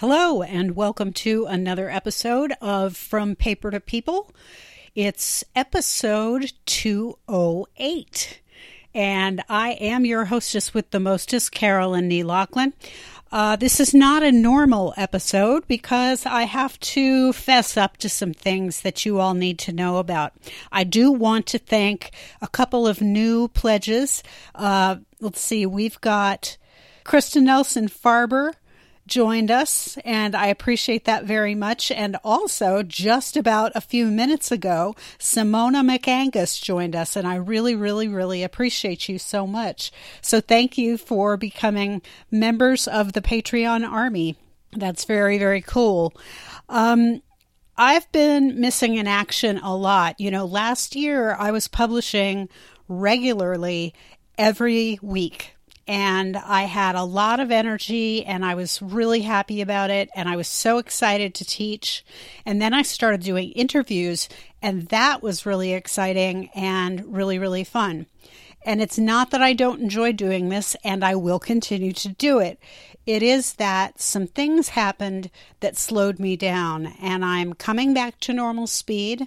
Hello, and welcome to another episode of From Paper to People. It's episode 208. And I am your hostess with the mostest, Carolyn Nee Lachlan. Uh, this is not a normal episode because I have to fess up to some things that you all need to know about. I do want to thank a couple of new pledges. Uh, let's see, we've got Krista Nelson Farber joined us, and I appreciate that very much. And also, just about a few minutes ago, Simona McAngus joined us, and I really, really, really appreciate you so much. So, thank you for becoming members of the Patreon Army. That's very, very cool. Um, I've been missing in action a lot. You know, last year I was publishing regularly every week and I had a lot of energy and I was really happy about it and I was so excited to teach. And then I started doing interviews and that was really exciting and really, really fun. And it's not that I don't enjoy doing this and I will continue to do it. It is that some things happened that slowed me down and I'm coming back to normal speed,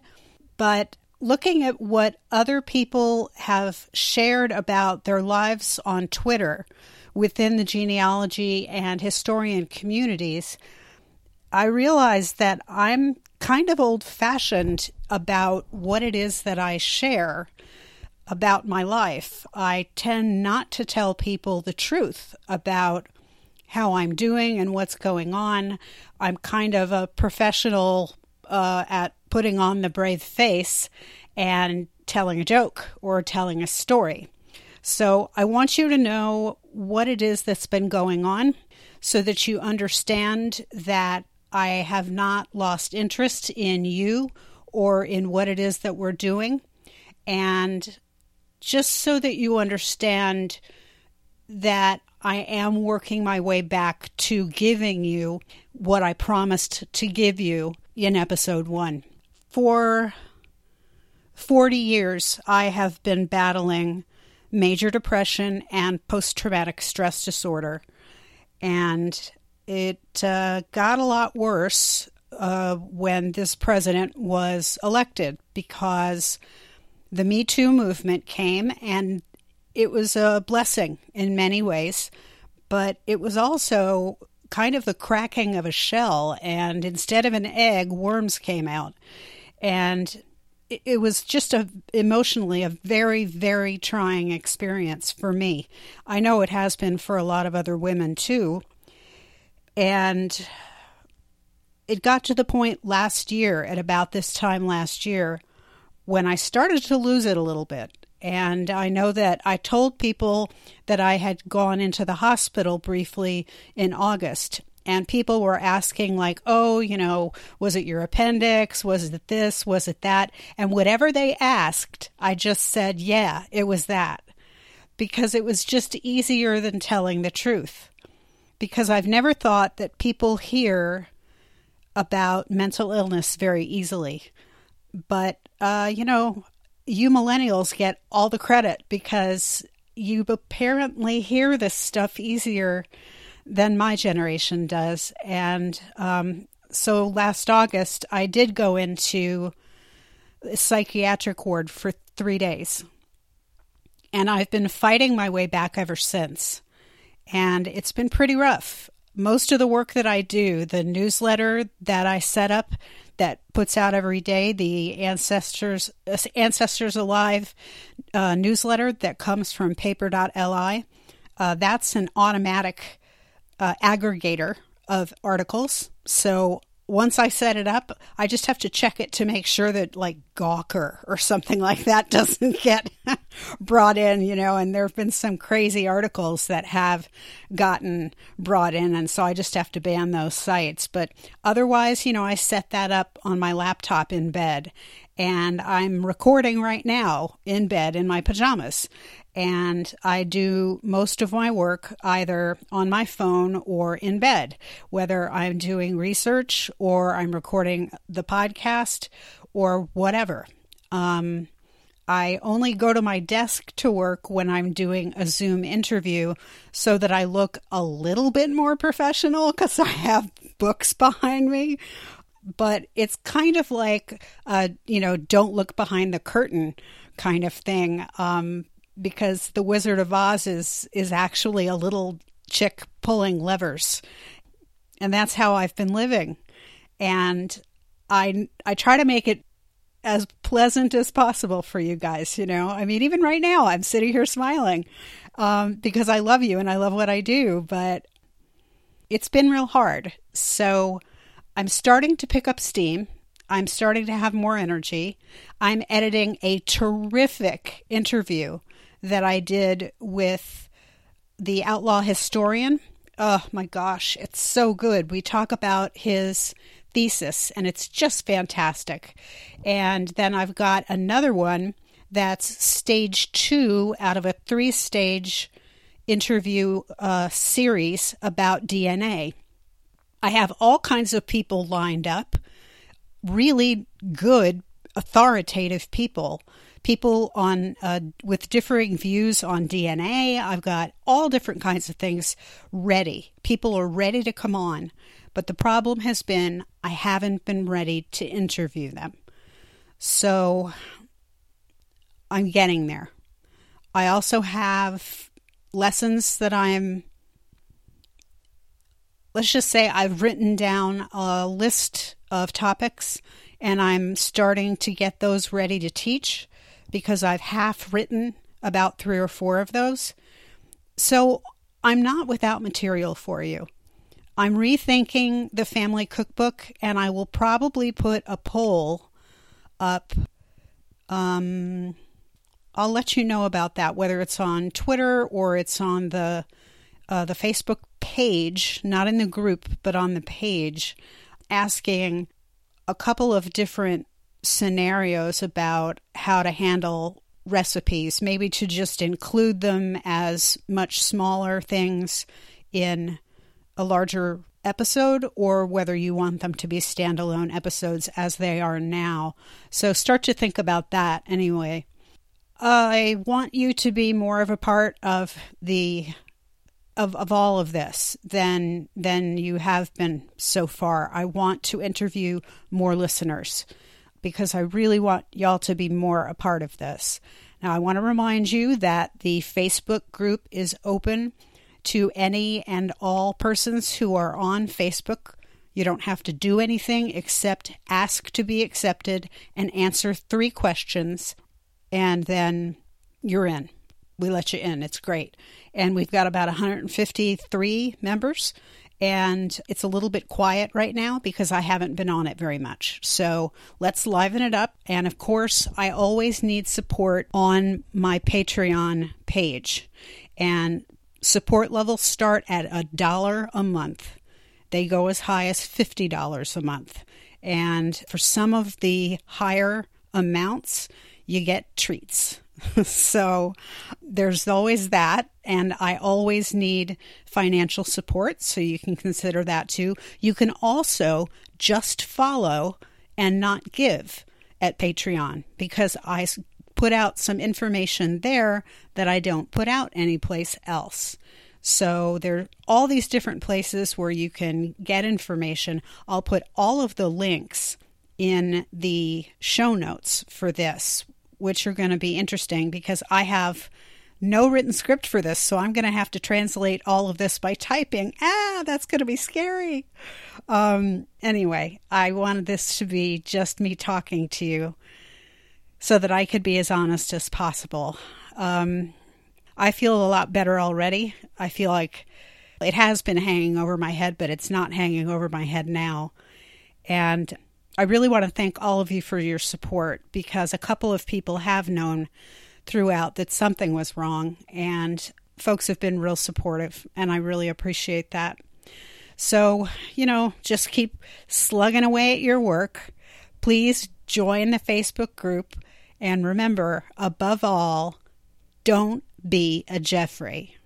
but looking at what other people have shared about their lives on Twitter within the genealogy and historian communities, I realized that I'm kind of old fashioned about what it is that I share about my life. I tend not to tell people the truth about how I'm doing and what's going on. I'm kind of a professional uh, at putting on the brave face and telling a joke or telling a story. So I want you to know what it is that's been going on so that you understand that I have not lost interest in you or in what it is that we're doing. And just so that you understand that I am working my way back to giving you what I promised to give you in episode one. For 40 years, I have been battling major depression and post traumatic stress disorder. And it uh, got a lot worse uh, when this president was elected because the Me Too movement came and it was a blessing in many ways, but it was also kind of the cracking of a shell. And instead of an egg, worms came out. And it was just a emotionally a very very trying experience for me. I know it has been for a lot of other women too. And it got to the point last year at about this time last year when I started to lose it a little bit. And I know that I told people that I had gone into the hospital briefly in August and people were asking like oh you know was it your appendix? Was it this? Was it that? And whatever they asked i just said yeah it was that. Because it was just easier than telling the truth. Because i've never thought that people hear about mental illness very easily. But uh, you know you millennials get all the credit because you apparently hear this stuff easier than my generation does. And um, so last August, I did go into a psychiatric ward for three days. And I've been fighting my way back ever since. And it's been pretty rough. Most of the work that I do, the newsletter that I set up that puts out every day, the Ancestors Ancestors Alive uh, newsletter that comes from paper.li, uh, that's an automatic uh, aggregator of articles. So once I set it up, I just have to check it to make sure that like Gawker or something like that doesn't get brought in, you know, and there have been some crazy articles that have gotten brought in. And so I just have to ban those sites. But otherwise, you know, I set that up on my laptop in bed and I'm recording right now in bed in my pajamas and I do most of my work either on my phone or in bed, whether I'm doing research or I'm recording the podcast or whatever. Um, I only go to my desk to work when I'm doing a Zoom interview so that I look a little bit more professional because I have books behind me. But it's kind of like, uh, you know, don't look behind the curtain kind of thing. Um, because the Wizard of Oz is is actually a little chick pulling levers. And that's how I've been living. And I I try to make it as pleasant as possible for you guys, you know. I mean, even right now I'm sitting here smiling um, because I love you and I love what I do, but it's been real hard. So I'm starting to pick up steam. I'm starting to have more energy. I'm editing a terrific interview that I did with the outlaw historian. Oh my gosh, it's so good. We talk about his thesis, and it's just fantastic. And then I've got another one that's stage two out of a three stage interview uh, series about DNA. I have all kinds of people lined up, really good, authoritative people people on uh, with differing views on DNA. I've got all different kinds of things ready. People are ready to come on, but the problem has been I haven't been ready to interview them. So I'm getting there. I also have lessons that I'm let's just say I've written down a list of topics and I'm starting to get those ready to teach because I've half written about three or four of those. So I'm not without material for you. I'm rethinking the family cookbook, and I will probably put a poll up. Um, I'll let you know about that, whether it's on Twitter or it's on the uh, the Facebook page, not in the group, but on the page, asking a couple of different scenarios about how to handle recipes, maybe to just include them as much smaller things in a larger episode or whether you want them to be standalone episodes as they are now. So start to think about that anyway. I want you to be more of a part of the of, of all of this than than you have been so far. I want to interview more listeners because I really want y'all to be more a part of this. Now, I want to remind you that the Facebook group is open to any and all persons who are on Facebook. You don't have to do anything except ask to be accepted and answer three questions, and then you're in. We let you in. It's great. And we've got about 153 members and it's a little bit quiet right now because I haven't been on it very much. So let's liven it up. And of course, I always need support on my Patreon page. And support levels start at a dollar a month, they go as high as $50 a month. And for some of the higher amounts, you get treats. so there's always that. And I always need financial support. So you can consider that too. You can also just follow and not give at Patreon because I put out some information there that I don't put out anyplace else. So there are all these different places where you can get information. I'll put all of the links in the show notes for this which are going to be interesting because I have no written script for this, so I'm going to have to translate all of this by typing. Ah, that's going to be scary. Um, anyway, I wanted this to be just me talking to you so that I could be as honest as possible. Um, I feel a lot better already. I feel like it has been hanging over my head, but it's not hanging over my head now. And I really want to thank all of you for your support because a couple of people have known throughout that something was wrong, and folks have been real supportive, and I really appreciate that. So, you know, just keep slugging away at your work. Please join the Facebook group, and remember, above all, don't be a Jeffrey.